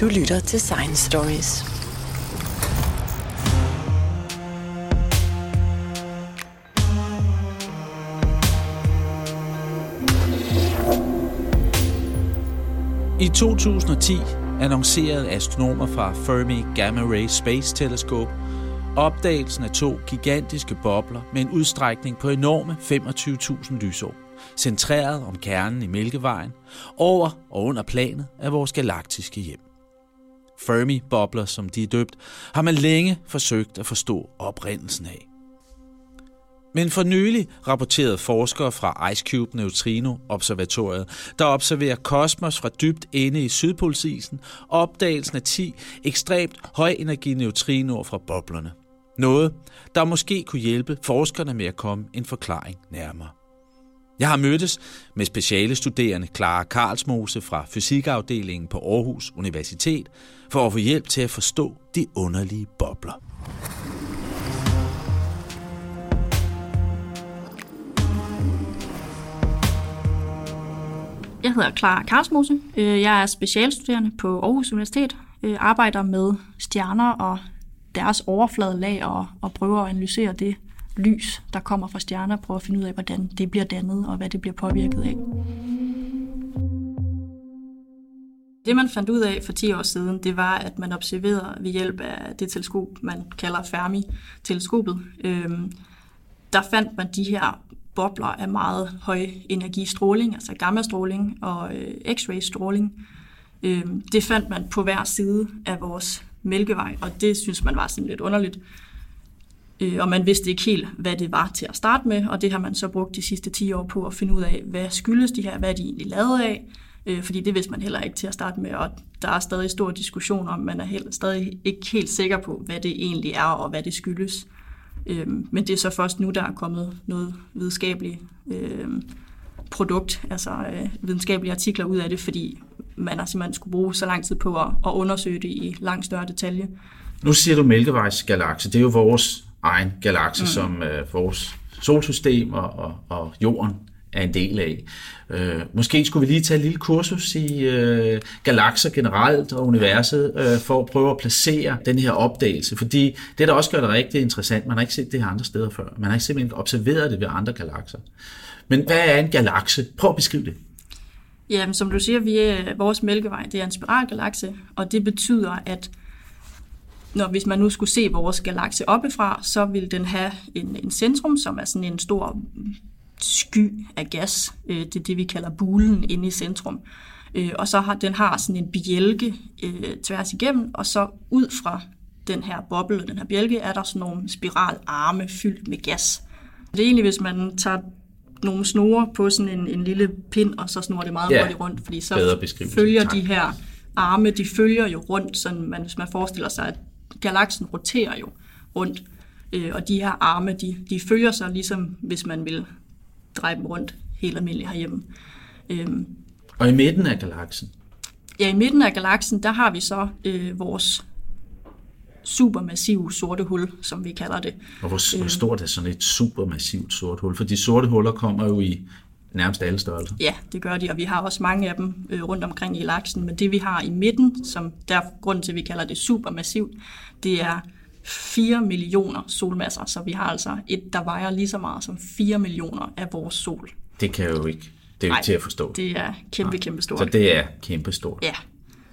Du lytter til Science Stories. I 2010 annoncerede astronomer fra Fermi Gamma Ray Space Telescope opdagelsen af to gigantiske bobler med en udstrækning på enorme 25.000 lysår, centreret om kernen i Mælkevejen, over og under planet af vores galaktiske hjem. Fermi-bobler, som de er døbt, har man længe forsøgt at forstå oprindelsen af. Men for nylig rapporterede forskere fra Ice Cube Neutrino Observatoriet, der observerer kosmos fra dybt inde i Sydpolsisen, opdagelsen af 10 ekstremt højenergi neutrinoer fra boblerne. Noget, der måske kunne hjælpe forskerne med at komme en forklaring nærmere. Jeg har mødtes med speciale studerende Clara Karlsmose fra fysikafdelingen på Aarhus Universitet for at få hjælp til at forstå de underlige bobler. Jeg hedder Clara Karlsmose. Øh, jeg er specialstuderende på Aarhus Universitet. Jeg arbejder med stjerner og deres overfladelag og, og prøver at analysere det lys, der kommer fra stjerner, og prøver at finde ud af, hvordan det bliver dannet og hvad det bliver påvirket af. Det man fandt ud af for 10 år siden, det var, at man observerede ved hjælp af det teleskop, man kalder Fermi-teleskopet. Øhm, der fandt man de her bobler af meget høj energistråling, altså gammastråling og øh, x-ray stråling. Øhm, det fandt man på hver side af vores mælkevej, og det synes man var sådan lidt underligt. Øh, og man vidste ikke helt, hvad det var til at starte med, og det har man så brugt de sidste 10 år på at finde ud af, hvad skyldes de her, hvad er de egentlig lavet af, øh, fordi det vidste man heller ikke til at starte med, og der er stadig stor diskussion om, man er helt, stadig ikke helt sikker på, hvad det egentlig er, og hvad det skyldes. Øh, men det er så først nu, der er kommet noget videnskabeligt øh, produkt, altså øh, videnskabelige artikler ud af det, fordi man har simpelthen skulle bruge så lang tid på at, at undersøge det i langt større detalje. Nu siger du Mælkevejsgalakse, det er jo vores egen galakse, mm. som øh, vores solsystem og, og, og jorden er en del af. Øh, måske skulle vi lige tage et lille kursus i øh, galakser generelt og universet, øh, for at prøve at placere den her opdagelse, fordi det, der også gør det rigtig interessant, man har ikke set det her andre steder før. Man har ikke simpelthen observeret det ved andre galakser. Men hvad er en galakse? Prøv at beskrive det. Ja, som du siger, vi vores mælkevej det er en spiralgalakse, og det betyder, at når hvis man nu skulle se vores galakse oppefra, så vil den have en, en centrum, som er sådan en stor sky af gas. Øh, det er det, vi kalder bulen inde i centrum. Øh, og så har den har sådan en bjælke øh, tværs igennem, og så ud fra den her boble, den her bjælke, er der sådan nogle spiralarme fyldt med gas. Det er egentlig, hvis man tager nogle snore på sådan en, en lille pind, og så snor det meget ja, hurtigt rundt, fordi så følger tak. de her arme, de følger jo rundt, sådan man, hvis man forestiller sig, at galaksen roterer jo rundt, øh, og de her arme, de, de følger sig ligesom, hvis man vil dreje dem rundt helt almindeligt herhjemme. Øhm, og i midten af galaksen? Ja, i midten af galaksen, der har vi så øh, vores supermassive sorte hul, som vi kalder det. Og hvor, hvor øhm. stort er sådan et supermassivt sort hul? For de sorte huller kommer jo i nærmest alle størrelser. Ja, det gør de, og vi har også mange af dem øh, rundt omkring i galaksen, men det vi har i midten, som der grund til, at vi kalder det supermassivt, det er 4 millioner solmasser, så vi har altså et, der vejer lige så meget som 4 millioner af vores sol. Det kan jo ikke, det er jo ikke til at forstå. det er kæmpe, kæmpe stort. Så det er kæmpe stort. Ja,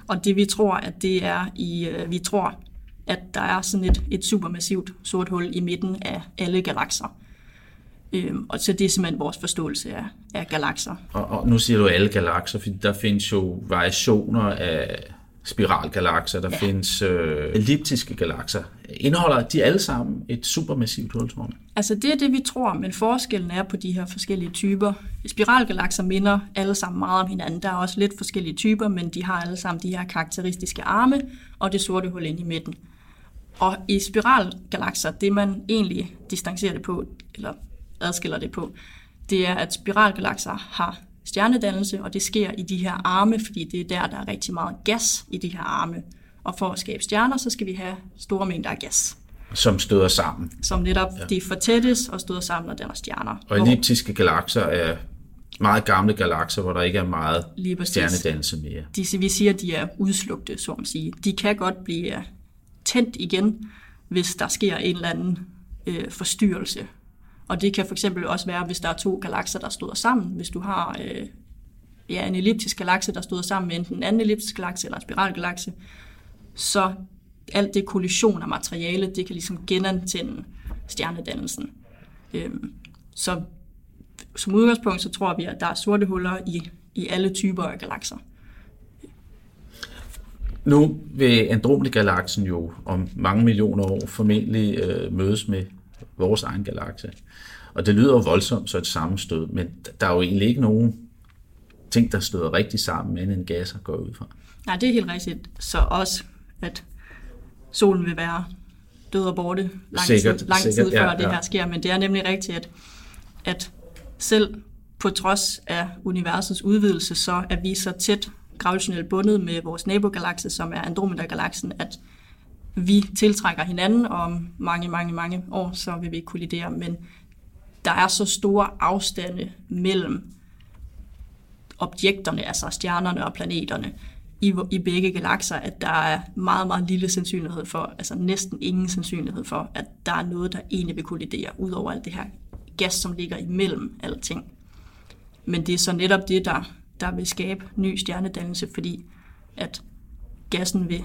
og det vi tror, at det er i, øh, vi tror, at der er sådan et, et supermassivt sort hul i midten af alle galakser. Øhm, og så det er simpelthen vores forståelse af, af galakser. Og, og nu siger du alle galakser, for der findes jo variationer af spiralgalakser, der ja. findes øh, elliptiske galakser. Indeholder de alle sammen et supermassivt hul, tror Altså det er det, vi tror, men forskellen er på de her forskellige typer. Spiralgalakser minder alle sammen meget om hinanden. Der er også lidt forskellige typer, men de har alle sammen de her karakteristiske arme og det sorte hul inde i midten. Og i spiralgalakser, det man egentlig distancerer det på, eller adskiller det på, det er, at spiralgalakser har stjernedannelse, og det sker i de her arme, fordi det er der, der er rigtig meget gas i de her arme. Og for at skabe stjerner, så skal vi have store mængder af gas. Som støder sammen. Som netop, ja. de fortættes og støder sammen og danner stjerner. Og elliptiske galakser er meget gamle galakser, hvor der ikke er meget Lige stjernedannelse mere. De, vi siger, at de er udslugte, så at sige. De kan godt blive tændt igen, hvis der sker en eller anden øh, forstyrrelse. Og det kan for eksempel også være, hvis der er to galakser, der støder sammen. Hvis du har øh, ja, en elliptisk galakse, der støder sammen med enten en anden elliptisk galakse eller en spiralgalakse, så alt det kollision af materiale, det kan ligesom genantænde stjernedannelsen. Øhm, så som udgangspunkt, så tror vi, at der er sorte huller i, i alle typer af galakser. Nu vil Andromeda-galaksen jo om mange millioner år formentlig øh, mødes med vores egen galakse. Og det lyder jo voldsomt så et sammenstød, men der er jo egentlig ikke nogen ting, der støder rigtig sammen, men en gasser går ud fra. Nej, det er helt rigtigt. Så også, at solen vil være død og borte lang Sikkert, tid, lang sikkert, tid før ja, det her sker. Men det er nemlig rigtigt, at, at selv på trods af universets udvidelse, så er vi så tæt gravitationelt bundet med vores nabogalakse, som er Andromeda-galaksen, at vi tiltrækker hinanden, og om mange, mange, mange år, så vil vi kollidere. Men der er så store afstande mellem objekterne, altså stjernerne og planeterne, i, i begge galakser, at der er meget, meget lille sandsynlighed for, altså næsten ingen sandsynlighed for, at der er noget, der egentlig vil kollidere, ud over alt det her gas, som ligger imellem alting. Men det er så netop det, der, der vil skabe ny stjernedannelse, fordi at gassen vil,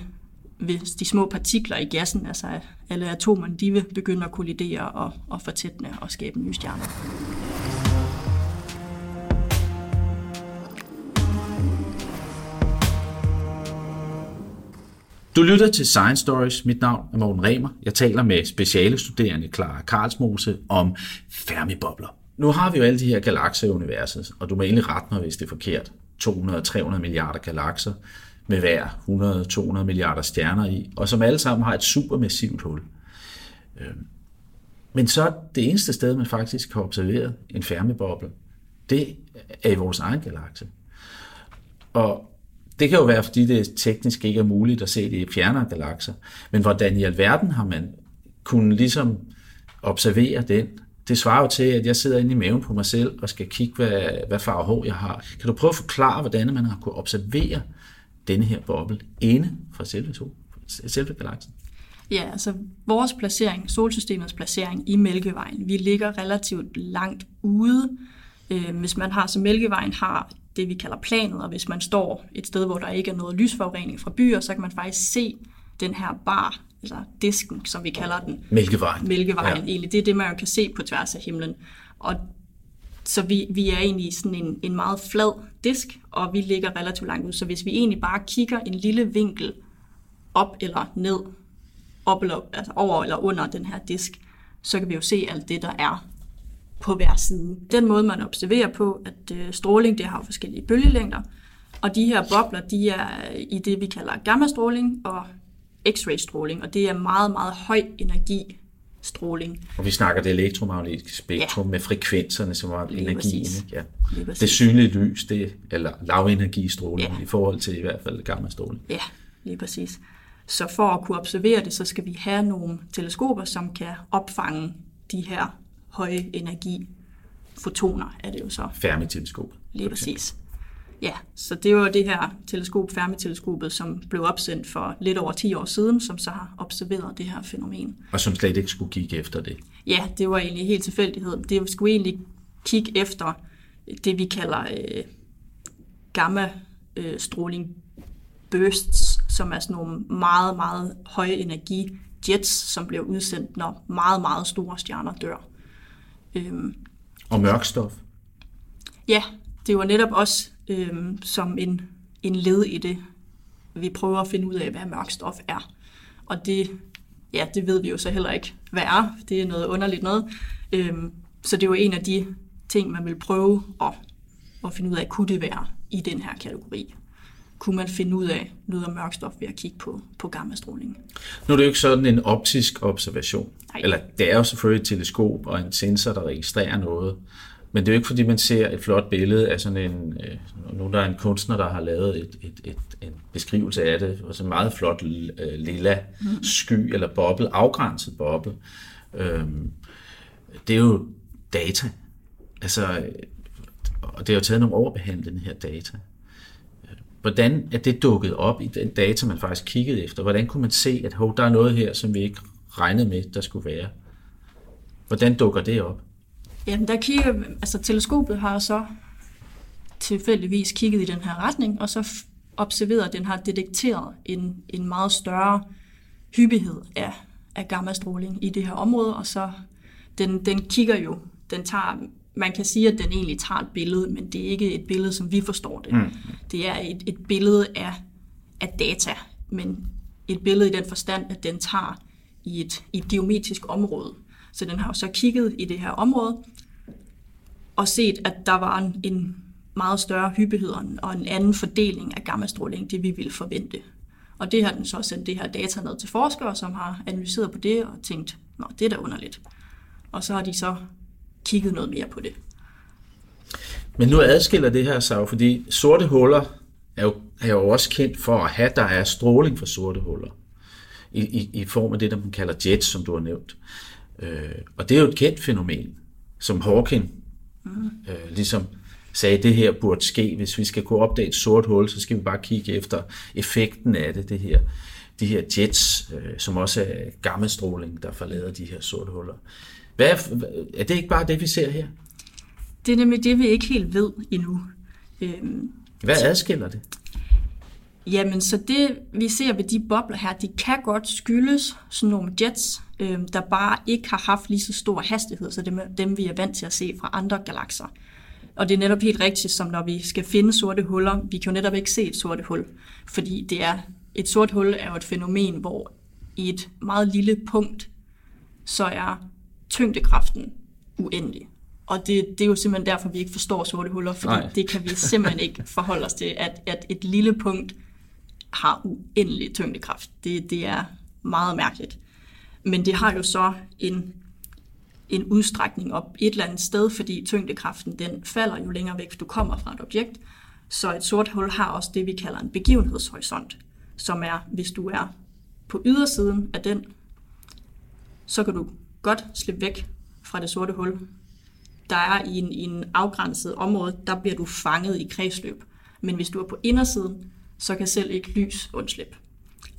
hvis de små partikler i gassen, altså alle atomerne, de vil begynde at kollidere og, og fortætne og skabe nye stjerner. Du lytter til Science Stories. Mit navn er Morten Remer. Jeg taler med speciale studerende Clara Karlsmose om Fermi-bobler. Nu har vi jo alle de her galakser i universet, og du må egentlig rette mig, hvis det er forkert. 200-300 milliarder galakser med hver 100-200 milliarder stjerner i, og som alle sammen har et supermassivt hul. Øhm, men så det eneste sted, man faktisk har observeret en Fermi-boble, det er i vores egen galakse. Og det kan jo være, fordi det teknisk ikke er muligt at se det i fjernere galakser. Men hvordan i alverden har man kunnet ligesom observere den? Det svarer jo til, at jeg sidder inde i maven på mig selv og skal kigge, hvad, hvad farve hår jeg har. Kan du prøve at forklare, hvordan man har kunnet observere denne her boble inde fra selve, sol, selve galaksen? Ja, altså vores placering, solsystemets placering i Mælkevejen, vi ligger relativt langt ude. Øh, hvis man har, så Mælkevejen har det, vi kalder planet, og hvis man står et sted, hvor der ikke er noget lysforurening fra byer, så kan man faktisk se den her bar, altså disken, som vi kalder den. Mælkevejen. Mælkevejen, Ja. ja. egentlig. Det er det, man jo kan se på tværs af himlen. Og så vi, vi er egentlig i sådan en, en meget flad disk, og vi ligger relativt langt ud. Så hvis vi egentlig bare kigger en lille vinkel op eller ned, op eller, altså over eller under den her disk, så kan vi jo se alt det, der er på hver side. Den måde, man observerer på, at øh, stråling det har forskellige bølgelængder, og de her bobler, de er i det, vi kalder gammastråling og x-ray-stråling, og det er meget, meget høj energi stråling. Og vi snakker det elektromagnetiske spektrum ja. med frekvenserne, som var Lige energien. Ikke? Ja. Det synlige lys, det eller lavenergistråling Ja. i forhold til i hvert fald gammastråling. Ja, lige præcis. Så for at kunne observere det, så skal vi have nogle teleskoper, som kan opfange de her høje energi fotoner, er det jo så. Fermi-teleskopet. Lige præcis. Ja, så det var det her teleskop, Fermi-teleskopet, som blev opsendt for lidt over 10 år siden, som så har observeret det her fænomen. Og som slet ikke skulle kigge efter det. Ja, det var egentlig helt tilfældighed. Det skulle egentlig kigge efter det, vi kalder øh, gamma-stråling bursts, som er sådan nogle meget, meget høje energi jets, som bliver udsendt, når meget, meget store stjerner dør. Øhm, Og mørkstof. ja, det var netop også øhm, som en, en led i det, vi prøver at finde ud af, hvad mørk stof er. Og det, ja, det ved vi jo så heller ikke, hvad er. Det er noget underligt noget. Øhm, så det var en af de ting, man vil prøve at, at finde ud af, kunne det være i den her kategori. Kunne man finde ud af noget om mørk stof ved at kigge på, på gammastråling? Nu er det jo ikke sådan en optisk observation. Nej. Eller det er jo selvfølgelig et teleskop og en sensor, der registrerer noget. Men det er jo ikke, fordi man ser et flot billede af sådan en... Øh, nu er der en kunstner, der har lavet et, et, et, en beskrivelse af det, og så meget flot øh, lilla sky eller boble, afgrænset boble. Øhm, det er jo data. Altså, og det har jo taget nogle år at behandle den her data. Hvordan er det dukket op i den data, man faktisk kiggede efter? Hvordan kunne man se, at hov, der er noget her, som vi ikke regnede med, der skulle være? Hvordan dukker det op? Jamen, der kigger, altså teleskopet har så tilfældigvis kigget i den her retning, og så observeret, at den har detekteret en, en meget større hyppighed af, af gammastråling i det her område, og så den, den kigger jo, den tager, man kan sige, at den egentlig tager et billede, men det er ikke et billede, som vi forstår det. Mm. Det er et, et billede af, af data, men et billede i den forstand, at den tager i et, i et geometrisk område. Så den har jo så kigget i det her område, og set, at der var en, en meget større hyppighed og en anden fordeling af gammastråling, det vi ville forvente. Og det har den så sendt det her data ned til forskere, som har analyseret på det og tænkt, nå, det er da underligt. Og så har de så kigget noget mere på det. Men nu adskiller det her sig fordi sorte huller er jo, er jo også kendt for at have, der er stråling fra sorte huller. I, i, i form af det, der man kalder jets, som du har nævnt. Øh, og det er jo et kendt fænomen, som Hawking mm. øh, ligesom sagde, at det her burde ske. Hvis vi skal kunne opdage et sort hul, så skal vi bare kigge efter effekten af det, det her. De her jets, øh, som også er gammelstråling, der forlader de her sorte huller. Hvad er, er det ikke bare det, vi ser her? Det er nemlig det, vi ikke helt ved endnu. Øhm, Hvad adskiller det? Jamen, så det vi ser ved de bobler her, de kan godt skyldes sådan nogle jets, øhm, der bare ikke har haft lige så stor hastighed, så dem, dem vi er vant til at se fra andre galakser. Og det er netop helt rigtigt, som når vi skal finde sorte huller. Vi kan jo netop ikke se et sorte hul, fordi det er, et sort hul er jo et fænomen, hvor i et meget lille punkt, så er tyngdekraften uendelig. Og det, det er jo simpelthen derfor, vi ikke forstår sorte huller, fordi Nej. det kan vi simpelthen ikke forholde os til, at, at et lille punkt har uendelig tyngdekraft. Det, det er meget mærkeligt. Men det har jo så en en udstrækning op et eller andet sted, fordi tyngdekraften den falder jo længere væk, du kommer fra et objekt. Så et sort hul har også det, vi kalder en begivenhedshorisont, som er, hvis du er på ydersiden af den, så kan du godt slippe væk fra det sorte hul. Der er i en, i en afgrænset område, der bliver du fanget i kredsløb. Men hvis du er på indersiden, så kan selv ikke lys undslippe.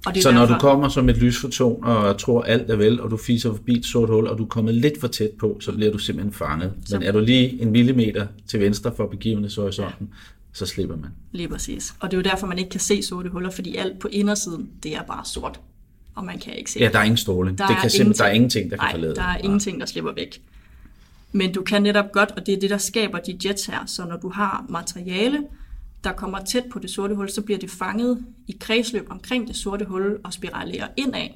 Og det så derfor... når du kommer som et lysfoton og tror alt er vel, og du fiser forbi et sort hul, og du er kommet lidt for tæt på, så bliver du simpelthen fanget. Så... Men er du lige en millimeter til venstre for begivenhedshorisonten, ja. så slipper man. Lige præcis. Og det er jo derfor, man ikke kan se sorte huller, fordi alt på indersiden, det er bare sort. Og man kan ikke se Ja, der er ingen stråling. Der det kan er der er ingenting, der kan Nej, forlade. der er ingenting, der slipper væk. Men du kan netop godt, og det er det, der skaber de jets her. Så når du har materiale, der kommer tæt på det sorte hul, så bliver det fanget i kredsløb omkring det sorte hul og spiralerer indad.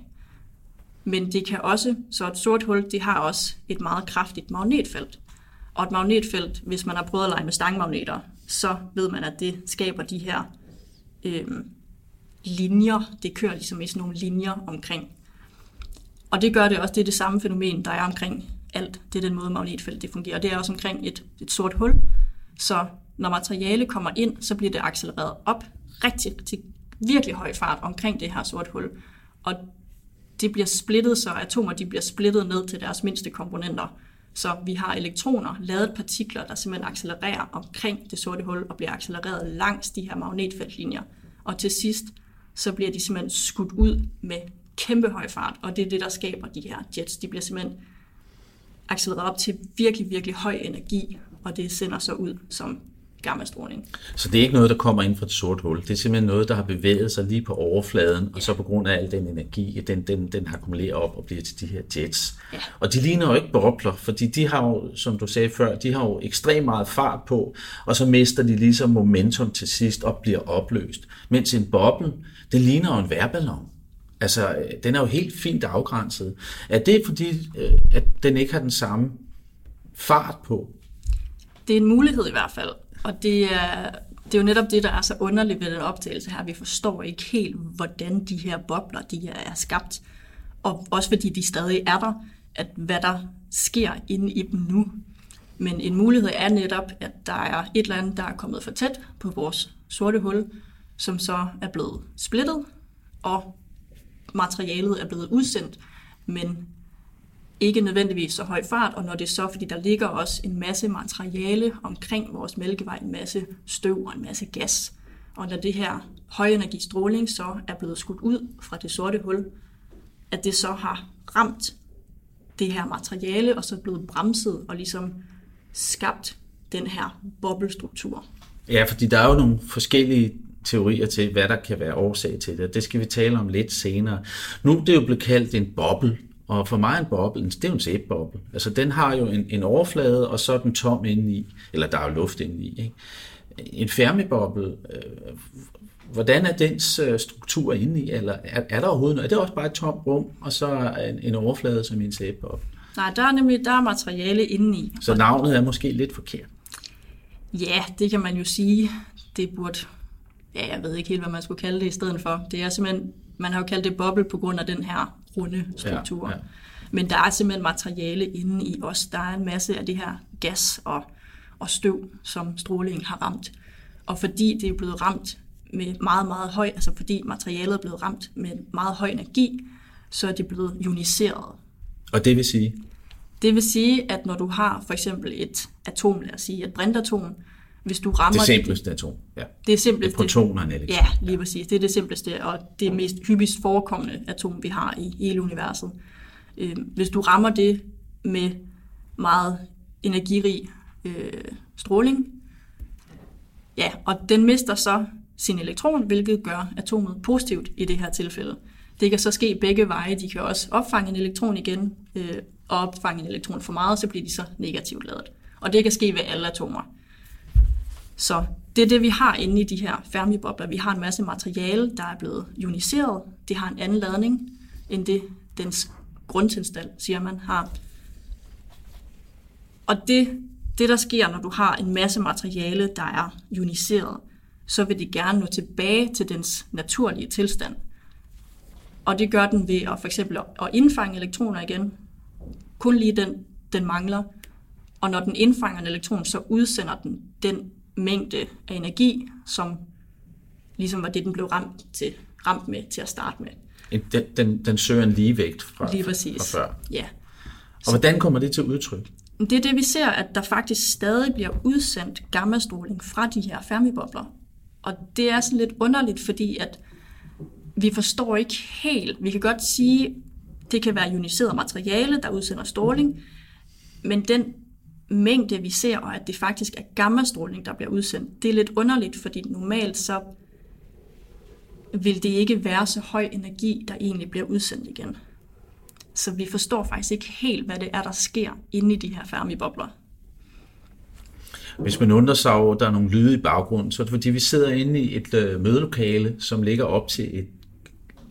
Men det kan også, så et sort hul, det har også et meget kraftigt magnetfelt. Og et magnetfelt, hvis man har prøvet at lege med stangmagneter, så ved man, at det skaber de her øh, linjer. Det kører ligesom i sådan nogle linjer omkring. Og det gør det også, det er det samme fænomen, der er omkring alt. Det er den måde, magnetfelt det fungerer. Og det er også omkring et, et sort hul. Så når materiale kommer ind, så bliver det accelereret op rigtig til virkelig høj fart omkring det her sort hul. Og det bliver splittet, så atomer de bliver splittet ned til deres mindste komponenter. Så vi har elektroner, ladet partikler, der simpelthen accelererer omkring det sorte hul og bliver accelereret langs de her magnetfeltlinjer. Og til sidst, så bliver de simpelthen skudt ud med kæmpe høj fart, og det er det, der skaber de her jets. De bliver simpelthen accelereret op til virkelig, virkelig høj energi, og det sender så ud som gammastråling. Så det er ikke noget, der kommer ind fra et sort hul. Det er simpelthen noget, der har bevæget sig lige på overfladen, og så på grund af al den energi, den, den, den akkumulerer op og bliver til de her jets. Ja. Og de ligner jo ikke bobler, fordi de har jo, som du sagde før, de har jo ekstremt meget fart på, og så mister de ligesom momentum til sidst og bliver opløst. Mens en boble, det ligner jo en værballon. Altså, den er jo helt fint afgrænset. Er det fordi, øh, at den ikke har den samme fart på? Det er en mulighed i hvert fald. Og det er, det er jo netop det, der er så underligt ved den optagelse her. Vi forstår ikke helt, hvordan de her bobler de er skabt. Og også fordi de stadig er der, at hvad der sker inde i dem nu. Men en mulighed er netop, at der er et eller andet, der er kommet for tæt på vores sorte hul, som så er blevet splittet, og materialet er blevet udsendt, men ikke nødvendigvis så høj fart, og når det er så, fordi der ligger også en masse materiale omkring vores mælkevej, en masse støv og en masse gas. Og når det her højenergistråling så er blevet skudt ud fra det sorte hul, at det så har ramt det her materiale, og så er blevet bremset og ligesom skabt den her boblestruktur. Ja, fordi der er jo nogle forskellige teorier til, hvad der kan være årsag til det. Det skal vi tale om lidt senere. Nu er det jo blevet kaldt en boble, og for mig en boble, det er jo en sæbboble. Altså den har jo en, en overflade, og så er den tom indeni, eller der er jo luft indeni. Ikke? En fermiboble, øh, hvordan er dens øh, struktur indeni, eller er, er der overhovedet noget? Er det også bare et tomt rum, og så en, en overflade som en sæbboble? Nej, der er nemlig der er materiale indeni. Så navnet er måske lidt forkert. Ja, det kan man jo sige. Det burde, ja, jeg ved ikke helt, hvad man skulle kalde det i stedet for. Det er simpelthen, man har jo kaldt det boble på grund af den her runde struktur. Ja, ja. Men der er simpelthen materiale inde i os. Der er en masse af det her gas og, og støv, som strålingen har ramt. Og fordi det er blevet ramt med meget, meget høj, altså fordi materialet er blevet ramt med meget høj energi, så er det blevet ioniseret. Og det vil sige? Det vil sige, at når du har for eksempel et atom, lad os sige et brintatom, hvis du rammer... Det simpleste atom, ja. Det er simpleste. Det protoner og elektron. Ja, lige præcis. Det er det simpleste, og det mest hyppigst forekommende atom, vi har i hele universet. Øhm, hvis du rammer det med meget energirig øh, stråling, ja, og den mister så sin elektron, hvilket gør atomet positivt i det her tilfælde. Det kan så ske begge veje. De kan også opfange en elektron igen, øh, og opfange en elektron for meget, så bliver de så negativt ladet. Og det kan ske ved alle atomer. Så det er det, vi har inde i de her Fermi-bobler. Vi har en masse materiale, der er blevet ioniseret. Det har en anden ladning, end det dens grundtilstand, siger man, har. Og det, det, der sker, når du har en masse materiale, der er ioniseret, så vil det gerne nå tilbage til dens naturlige tilstand. Og det gør den ved at for eksempel at indfange elektroner igen. Kun lige den, den mangler. Og når den indfanger en elektron, så udsender den den mængde af energi, som ligesom var det, den blev ramt, til, ramt med til at starte med. Den, den, den søger en ligevægt fra, Lige præcis. fra før. Ja. Og hvordan kommer det til udtryk? Det er det, vi ser, at der faktisk stadig bliver udsendt gammastråling fra de her fermibobler. Og det er sådan lidt underligt, fordi at vi forstår ikke helt. Vi kan godt sige, det kan være ioniseret materiale, der udsender stråling, men den mængde, vi ser, og at det faktisk er gammastråling, der bliver udsendt, det er lidt underligt, fordi normalt så vil det ikke være så høj energi, der egentlig bliver udsendt igen. Så vi forstår faktisk ikke helt, hvad det er, der sker inde i de her Fermi-bobler. Hvis man undrer sig over, at der er nogle lyde i baggrunden, så er det fordi, vi sidder inde i et øh, mødelokale, som ligger op til et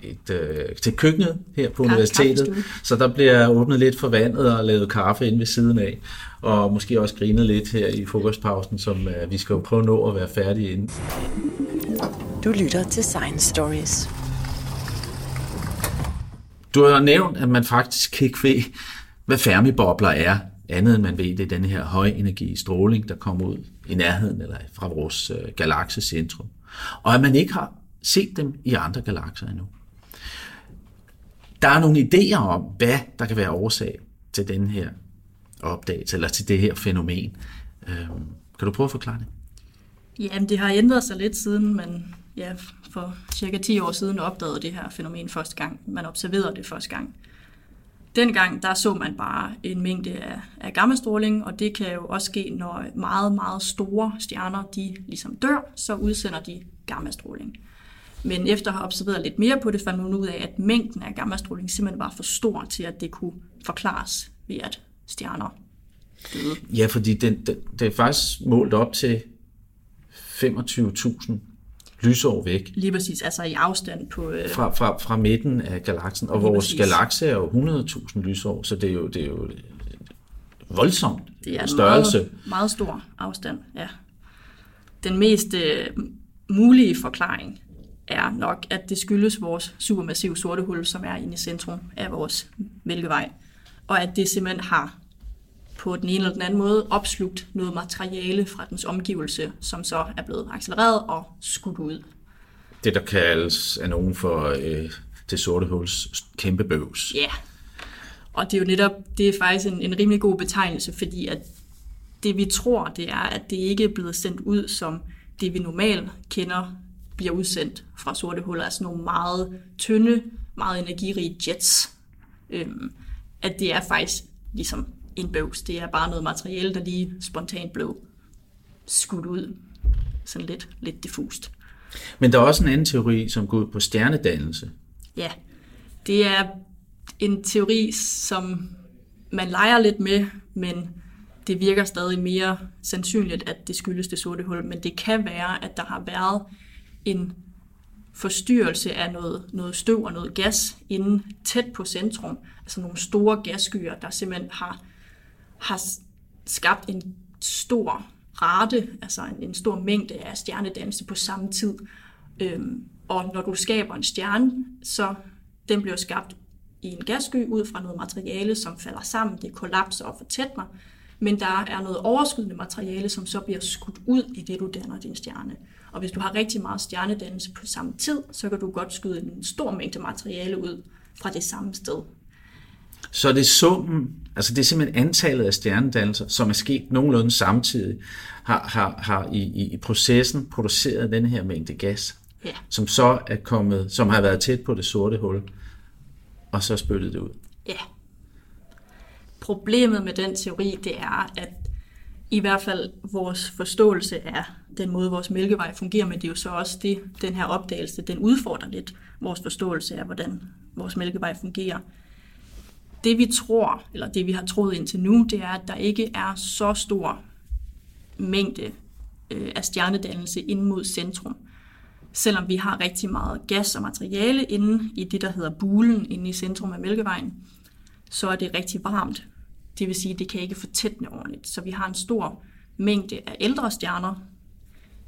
et, øh, til køkkenet her på universitetet, så der bliver åbnet lidt for vandet og lavet kaffe ind ved siden af, og måske også grinet lidt her i frokostpausen, som øh, vi skal jo prøve at nå at være færdige inden. Du lytter til Science Stories. Du har nævnt, at man faktisk ikke ved, hvad fermibobler er, andet end man ved, det er den her højenergi stråling, der kommer ud i nærheden eller fra vores øh, galaksecentrum. Og at man ikke har set dem i andre galakser endnu. Der er nogle idéer om, hvad der kan være årsag til den her opdagelse, eller til det her fænomen. Øh, kan du prøve at forklare det? Jamen, det har ændret sig lidt siden man ja, for cirka 10 år siden opdagede det her fænomen første gang. Man observerede det første gang. Dengang der så man bare en mængde af, af gammastråling, og det kan jo også ske, når meget, meget store stjerner de ligesom dør, så udsender de gammastråling. Men efter at have observeret lidt mere på det, fandt man ud af, at mængden af gammastråling simpelthen var for stor til, at det kunne forklares ved, at stjerner døde. Ja, fordi det, det, det er faktisk målt op til 25.000 lysår væk. Lige præcis, altså i afstand på... Øh... Fra, fra, fra midten af galaksen, og Lige vores præcis. galakse er jo 100.000 lysår, så det er jo, det er jo voldsomt det er størrelse. Meget, meget stor afstand, ja. Den mest øh, mulige forklaring er nok, at det skyldes vores supermassive sorte hul, som er inde i centrum af vores mælkevej, og at det simpelthen har på den ene eller den anden måde opslugt noget materiale fra dens omgivelse, som så er blevet accelereret og skudt ud. Det, der kaldes af nogen for øh, det sorte huls kæmpe bøvs. Ja. Yeah. Og det er jo netop, det er faktisk en, en rimelig god betegnelse, fordi at det vi tror, det er, at det ikke er blevet sendt ud som det vi normalt kender bliver udsendt fra sorte huller, altså nogle meget tynde, meget energirige jets. Øhm, at det er faktisk ligesom en bøvs. Det er bare noget materiale, der lige spontant blev skudt ud. Sådan lidt, lidt diffust. Men der er også en anden teori, som går ud på stjernedannelse. Ja, det er en teori, som man leger lidt med, men det virker stadig mere sandsynligt, at det skyldes det sorte hul. Men det kan være, at der har været en forstyrrelse af noget, noget støv og noget gas inde tæt på centrum. Altså nogle store gasskyer, der simpelthen har, har skabt en stor rate, altså en, en stor mængde af stjernedannelse på samme tid. Øhm, og når du skaber en stjerne, så den bliver skabt i en gassky ud fra noget materiale, som falder sammen, det kollapser og fortætner men der er noget overskydende materiale, som så bliver skudt ud i det, du danner din stjerne. Og hvis du har rigtig meget stjernedannelse på samme tid, så kan du godt skyde en stor mængde materiale ud fra det samme sted. Så det er summen, altså det er simpelthen antallet af stjernedannelser, som er sket nogenlunde samtidig, har, har, har i, i, i processen produceret den her mængde gas, ja. som så er kommet, som har været tæt på det sorte hul, og så spyttet det ud. Ja. Problemet med den teori, det er, at i hvert fald vores forståelse af den måde, vores mælkevej fungerer, men det er jo så også det, den her opdagelse, den udfordrer lidt vores forståelse af, hvordan vores mælkevej fungerer. Det vi tror, eller det vi har troet indtil nu, det er, at der ikke er så stor mængde øh, af stjernedannelse ind mod centrum. Selvom vi har rigtig meget gas og materiale inde i det, der hedder bulen inde i centrum af mælkevejen, så er det rigtig varmt. Det vil sige, at det kan ikke fortætne ordentligt. Så vi har en stor mængde af ældre stjerner,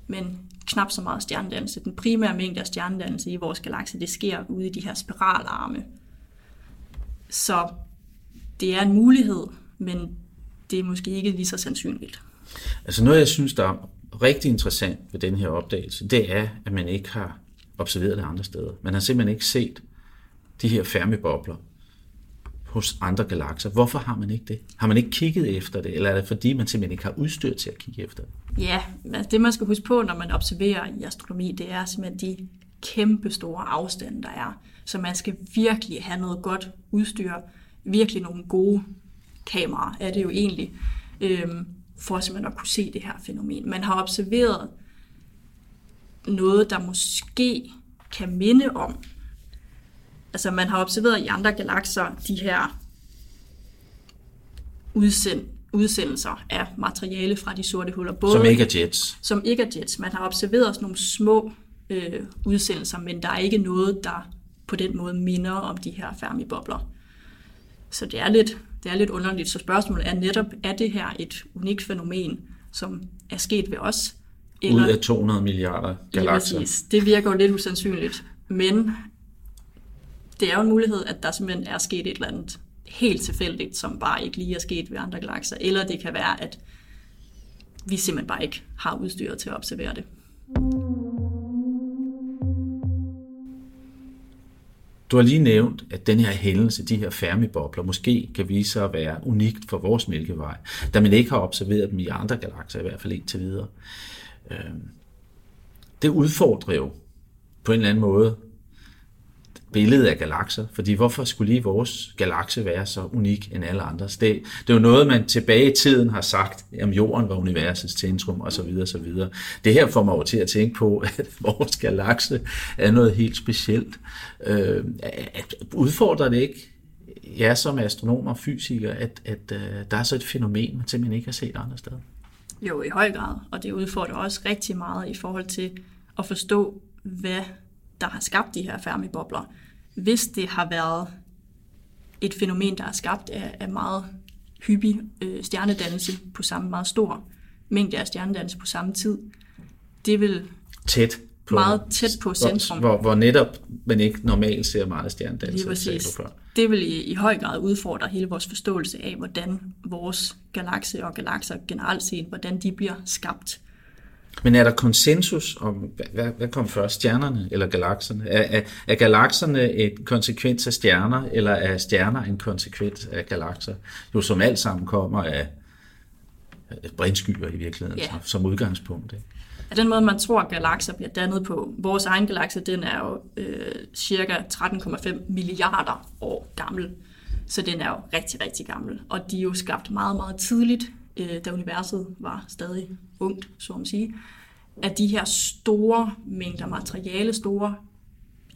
men knap så meget stjernedannelse. Den primære mængde af stjernedannelse i vores galakse, det sker ude i de her spiralarme. Så det er en mulighed, men det er måske ikke lige så sandsynligt. Altså noget, jeg synes, der er rigtig interessant ved den her opdagelse, det er, at man ikke har observeret det andre steder. Man har simpelthen ikke set de her Fermi-bobler hos andre galakser. Hvorfor har man ikke det? Har man ikke kigget efter det, eller er det fordi, man simpelthen ikke har udstyr til at kigge efter det? Ja, altså det man skal huske på, når man observerer i astronomi, det er simpelthen de kæmpe store afstande, der er. Så man skal virkelig have noget godt udstyr, virkelig nogle gode kameraer, er det jo egentlig, øhm, for simpelthen at kunne se det her fænomen. Man har observeret noget, der måske kan minde om, altså man har observeret i andre galakser de her udsend, udsendelser af materiale fra de sorte huller. Både, som ikke er jets. Som ikke er jets. Man har observeret sådan nogle små øh, udsendelser, men der er ikke noget, der på den måde minder om de her Fermi-bobler. Så det er lidt, det er lidt underligt. Så spørgsmålet er netop, er det her et unikt fænomen, som er sket ved os? Eller, Ud af 200 milliarder galakser. Ja, præcis. Det virker jo lidt usandsynligt. Men det er jo en mulighed, at der simpelthen er sket et eller andet helt tilfældigt, som bare ikke lige er sket ved andre galakser. Eller det kan være, at vi simpelthen bare ikke har udstyret til at observere det. Du har lige nævnt, at den her hændelse, de her fermibobler, måske kan vise sig at være unikt for vores mælkevej, da man ikke har observeret dem i andre galakser, i hvert fald indtil videre. Øhm, det udfordrer jo på en eller anden måde billede af galakser, fordi hvorfor skulle lige vores galakse være så unik end alle andres? Det, det er jo noget, man tilbage i tiden har sagt, om jorden var universets centrum, og så videre, så videre. Det her får mig over til at tænke på, at vores galakse er noget helt specielt. Øh, at udfordrer det ikke jer som astronomer og fysikere, at, at uh, der er så et fænomen, man simpelthen ikke har set andre steder? Jo, i høj grad, og det udfordrer også rigtig meget i forhold til at forstå, hvad der har skabt de her Fermi-bobler, hvis det har været et fænomen, der er skabt af, af meget hyppig øh, stjernedannelse på samme meget stor mængde af stjernedannelse på samme tid, det vil tæt på, meget tæt på centrum. Hvor, hvor netop man ikke normalt ser meget stjernedannelse. Lige præcis. Det vil i, i høj grad udfordre hele vores forståelse af, hvordan vores galakse og galakser generelt set, hvordan de bliver skabt. Men er der konsensus om, hvad, hvad kom først, stjernerne eller galakserne? Er, er, er galakserne et konsekvens af stjerner, eller er stjerner en konsekvens af galakser? Jo, som alt sammen kommer af brintskyer i virkeligheden, Ja. som, udgangspunkt. Ikke? Af den måde, man tror, at galakser bliver dannet på, vores egen galakse, den er jo øh, cirka 13,5 milliarder år gammel. Så den er jo rigtig, rigtig gammel. Og de er jo skabt meget, meget tidligt, øh, da universet var stadig ungt, så man sige, at de her store mængder materiale, store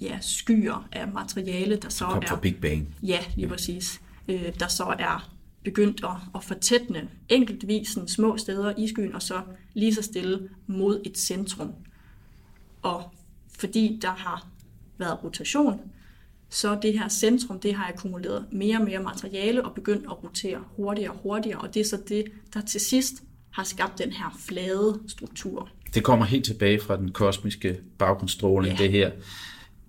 ja, skyer af materiale, der så Kom er... fra Big Bang. Ja, lige præcis. Øh, der så er begyndt at, at fortætne enkeltvis små steder i skyen, og så lige så stille mod et centrum. Og fordi der har været rotation, så det her centrum, det har akkumuleret mere og mere materiale og begyndt at rotere hurtigere og hurtigere, og det er så det, der til sidst har skabt den her flade struktur. Det kommer helt tilbage fra den kosmiske baggrundsstråling, Ja. det her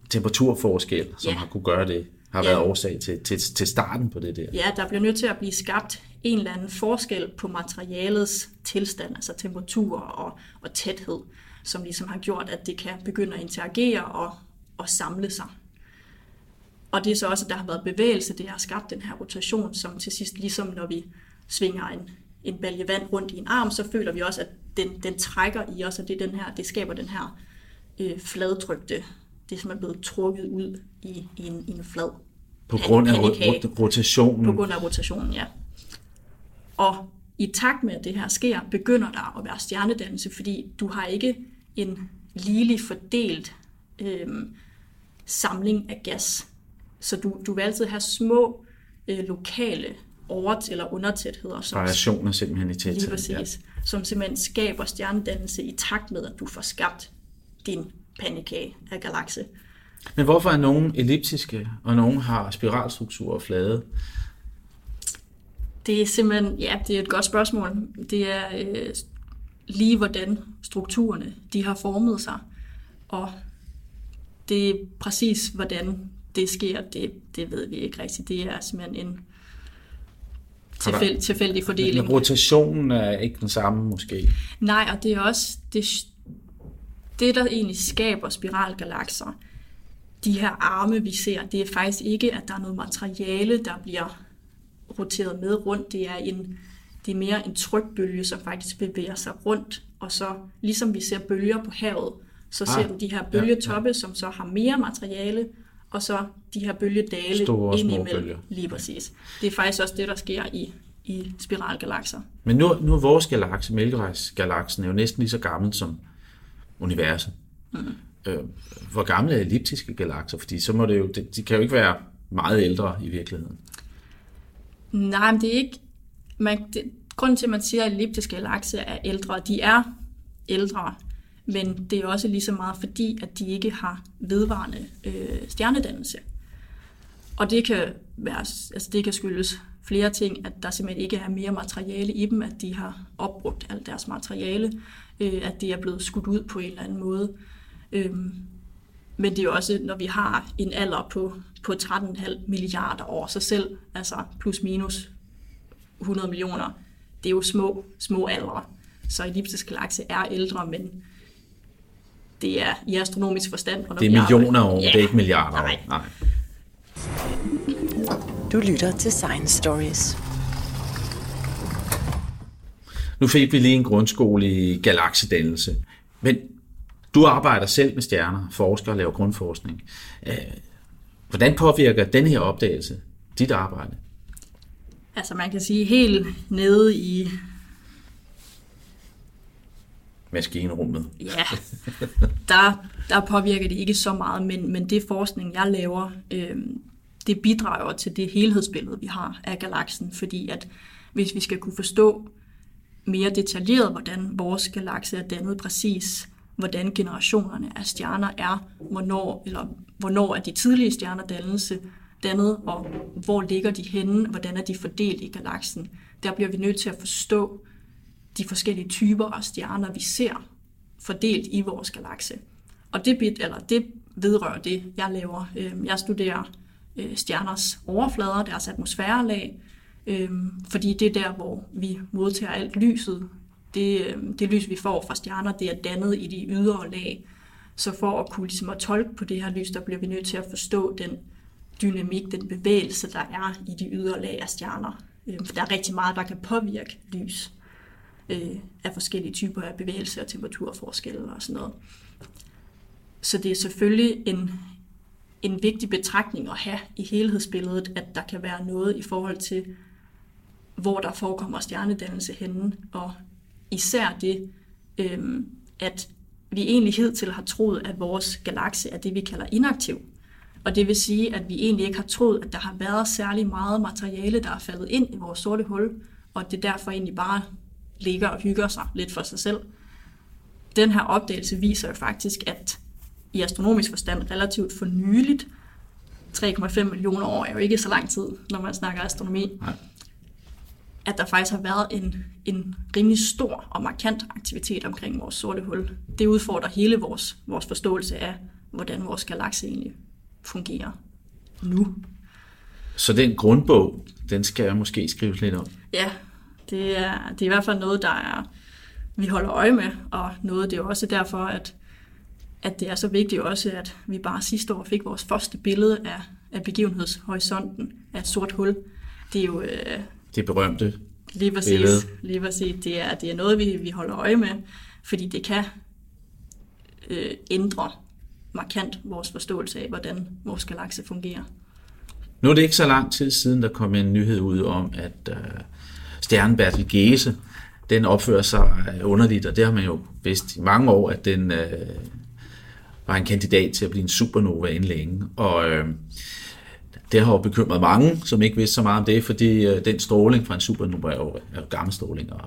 temperaturforskel, som Ja. har kunne gøre det, har Ja. været årsag til, til, til starten på det der. Ja, der bliver nødt til at blive skabt en eller anden forskel på materialets tilstand, altså temperatur og, og tæthed, som ligesom har gjort, at det kan begynde at interagere og, og samle sig. Og det er så også, at der har været bevægelse, det har skabt den her rotation, som til sidst, ligesom når vi svinger en, en balje vand rundt i en arm, så føler vi også, at den, den trækker i os, og det, er den her, det skaber den her øh, fladtrykte, det som er blevet trukket ud i, i, en, i en flad På grund af rot- rotationen. på grund af rotationen, ja. Og i takt med, at det her sker, begynder der at være stjernedannelse, fordi du har ikke en ligelig fordelt øhm, samling af gas. Så du, du vil altid have små øh, lokale over- eller undertætheder, som, Variationer simpelthen i lige tæthed. præcis, ja. som simpelthen skaber stjernedannelse i takt med, at du får skabt din pandekage af galakse. Men hvorfor er nogen elliptiske, og nogen har spiralstruktur og flade? Det er simpelthen, ja, det er et godt spørgsmål. Det er øh, lige hvordan strukturerne, de har formet sig. Og det er præcis hvordan det sker, det, det ved vi ikke rigtigt. Det er simpelthen en tilfæld, tilfældig fordeling. Men rotationen er ikke den samme måske. Nej, og det er også det, det, der egentlig skaber spiralgalakser. De her arme, vi ser, det er faktisk ikke, at der er noget materiale, der bliver roteret med rundt. Det er, en, det er mere en trykbølge, som faktisk bevæger sig rundt. Og så, ligesom vi ser bølger på havet, så ser Ah, du de her ja, bølgetoppe, ja, som så har mere materiale, og så de her bølgedale Store ind imellem. bølger. Lige præcis. Det er faktisk også det, der sker i, i spiralgalakser. Men nu, nu er vores galakse, Mælkevejsgalaksen, er jo næsten lige så gammel som universet. Mm. Øh, hvor gamle er elliptiske galakser? Fordi så må det jo, de, de kan jo ikke være meget ældre i virkeligheden. Nej, men det er ikke... Man, det, grunden til, at man siger, at elliptiske galakser er ældre, de er ældre, men det er også lige så meget fordi, at de ikke har vedvarende øh, stjernedannelse. Og det kan, være, altså det kan skyldes flere ting, at der simpelthen ikke er mere materiale i dem, at de har opbrugt alt deres materiale, øh, at det er blevet skudt ud på en eller anden måde. Øhm, men det er jo også, når vi har en alder på, på 13,5 milliarder år, så selv, altså plus minus 100 millioner, det er jo små, små aldre. Så elliptisk galakse er ældre, men det er i astronomisk forstand. Det er millioner år, Ja. det er ikke milliarder Nej. år. Nej. Du lytter til Science Stories. Nu fik vi lige en grundskole i galaksedannelse. Men du arbejder selv med stjerner, forsker og laver grundforskning. Øh, Hvordan påvirker den her opdagelse dit arbejde? Altså man kan sige helt nede i, Maskinrummet. ja, der, der påvirker det ikke så meget, men, men det forskning, jeg laver, øh, det bidrager til det helhedsbillede, vi har af galaksen, fordi at hvis vi skal kunne forstå mere detaljeret, hvordan vores galakse er dannet præcis, hvordan generationerne af stjerner er, hvornår, eller hvornår er de tidlige stjerner dannelse, dannet, og hvor ligger de henne, hvordan er de fordelt i galaksen. Der bliver vi nødt til at forstå de forskellige typer af stjerner, vi ser fordelt i vores galakse. Og det, bit, eller det vedrører det, jeg laver. Øhm, jeg studerer øh, stjerners overflader, deres atmosfærelag, øhm, fordi det er der, hvor vi modtager alt lyset det, øhm, det lys, vi får fra stjerner, det er dannet i de ydre lag. Så for at kunne ligesom at tolke på det her lys, der bliver vi nødt til at forstå den dynamik, den bevægelse, der er i de ydre lag af stjerner. For der er rigtig meget, der kan påvirke lys øh, af forskellige typer af bevægelse og temperaturforskelle og sådan noget. Så det er selvfølgelig en, en vigtig betragtning at have i helhedsbilledet, at der kan være noget i forhold til, hvor der forekommer stjernedannelse henne, og især det, øh, at vi egentlig hidtil har troet, at vores galakse er det, vi kalder inaktiv. Og det vil sige, at vi egentlig ikke har troet, at der har været særlig meget materiale, der er faldet ind i vores sorte hul, og at det derfor egentlig bare ligger og hygger sig lidt for sig selv. Den her opdagelse viser jo faktisk, at i astronomisk forstand relativt for nyligt, 3,5 millioner år er jo ikke så lang tid, når man snakker astronomi, Nej. at der faktisk har været en, en rimelig stor og markant aktivitet omkring vores sorte hul. Det udfordrer hele vores, vores forståelse af, hvordan vores galakse egentlig fungerer nu. Så den grundbog, den skal jeg måske skrives lidt om? Ja, det er, det er i hvert fald noget, der er, vi holder øje med, og noget, det er også derfor, at, at det er så vigtigt også, at vi bare sidste år fik vores første billede af, af begivenhedshorisonten af et sort hul. Det er jo... Øh, det berømte lige præcis, billede. Lige præcis. Det er, det er noget, vi, vi holder øje med, fordi det kan øh, ændre markant vores forståelse af, hvordan vores galakse fungerer. Nu er det ikke så lang tid siden, der kom en nyhed ud om, at uh, stjernen Bertel Gese, den opfører sig øh, underligt, og det har man jo vidst i mange år, at den øh, var en kandidat til at blive en supernova inden længe. Og øh, det har jo bekymret mange, som ikke vidste så meget om det, fordi øh, den stråling fra en supernova er jo, er jo gammel stråling og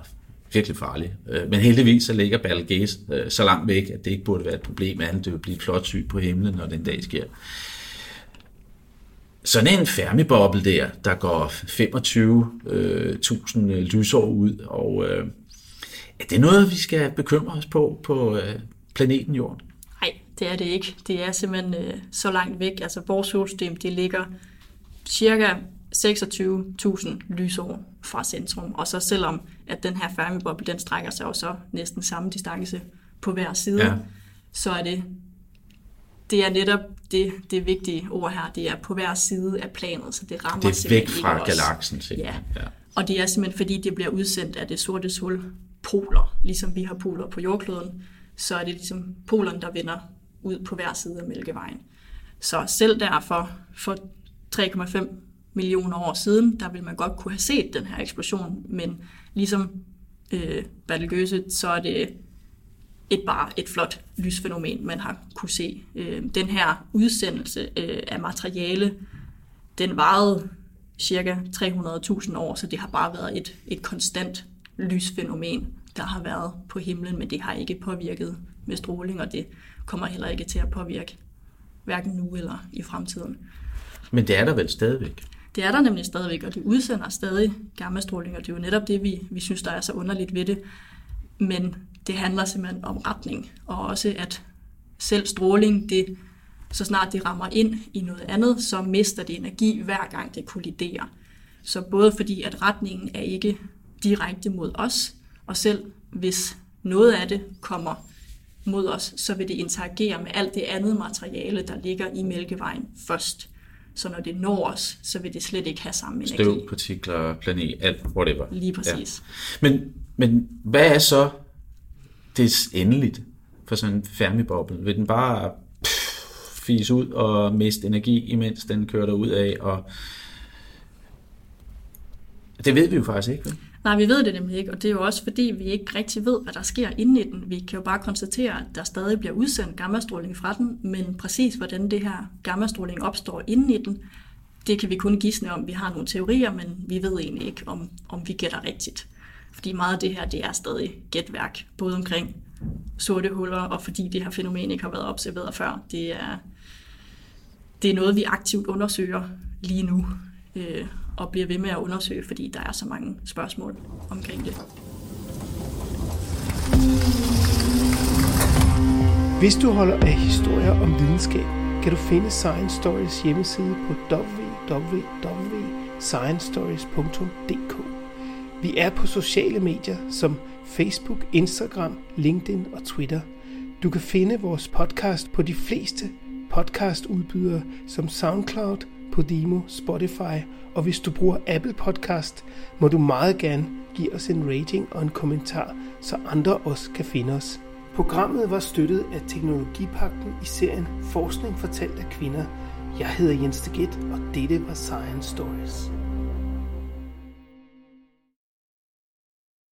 virkelig farlig. Øh, men heldigvis så ligger Betelgeuse øh, så langt væk, at det ikke burde være et problem, andet det vil blive flot syn på himlen, når den dag sker. Sådan en Fermi-boble der, der går 25.000 øh, lysår ud, og øh, er det noget, vi skal bekymre os på på øh, planeten Jorden? Nej, det er det ikke. Det er simpelthen øh, så langt væk. Altså vores solsystem, det ligger cirka 26.000 lysår fra centrum. Og så selvom at den her Fermi-boble, den strækker sig jo så næsten samme distance på hver side, ja. så er det, det er netop det, det vigtige ord her, det er på hver side af planet, så det rammer Det er væk fra galaksen. Ja. ja. Og det er simpelthen fordi, det bliver udsendt af det sorte hul poler, ligesom vi har poler på jordkloden, så er det ligesom polerne, der vender ud på hver side af Mælkevejen. Så selv derfor, for 3,5 millioner år siden, der vil man godt kunne have set den her eksplosion, men ligesom øh, Betelgeuse, så er det et bare et flot lysfænomen, man har kunne se. Øh, den her udsendelse øh, af materiale, den varede cirka 300.000 år, så det har bare været et, et konstant lysfænomen, der har været på himlen, men det har ikke påvirket med stråling, og det kommer heller ikke til at påvirke hverken nu eller i fremtiden. Men det er der vel stadigvæk? Det er der nemlig stadigvæk, og det udsender stadig gammastråling, og det er jo netop det, vi, vi synes, der er så underligt ved det. Men det handler simpelthen om retning, og også at selv stråling, det, så snart det rammer ind i noget andet, så mister det energi hver gang det kolliderer. Så både fordi, at retningen er ikke direkte mod os, og selv hvis noget af det kommer mod os, så vil det interagere med alt det andet materiale, der ligger i Mælkevejen først. Så når det når os, så vil det slet ikke have samme energi. Støv, partikler, planet, alt, whatever. Lige præcis. Ja. Men, men hvad er så det er endeligt for sådan en fermiboble. Vil den bare fise ud og miste energi, imens den kører ud af? Og det ved vi jo faktisk ikke, vel? Nej, vi ved det nemlig ikke, og det er jo også fordi, vi ikke rigtig ved, hvad der sker inde i den. Vi kan jo bare konstatere, at der stadig bliver udsendt gammastråling fra den, men præcis hvordan det her gammastråling opstår inde i den, det kan vi kun gisne om. Vi har nogle teorier, men vi ved egentlig ikke, om, om vi gætter rigtigt. Fordi meget af det her, det er stadig gætværk, både omkring sorte huller, og fordi det her fænomen ikke har været observeret før. Det er, det er noget, vi aktivt undersøger lige nu. Øh, og bliver ved med at undersøge, fordi der er så mange spørgsmål omkring det. Hvis du holder af historier om videnskab, kan du finde Science Stories hjemmeside på www.sciencestories.dk. Vi er på sociale medier som Facebook, Instagram, LinkedIn og Twitter. Du kan finde vores podcast på de fleste podcastudbydere som SoundCloud, Podimo, Spotify, og hvis du bruger Apple Podcast, må du meget gerne give os en rating og en kommentar, så andre også kan finde os. Programmet var støttet af Teknologipakten i serien Forskning fortalt af kvinder. Jeg hedder Jens Deget, og dette var Science Stories.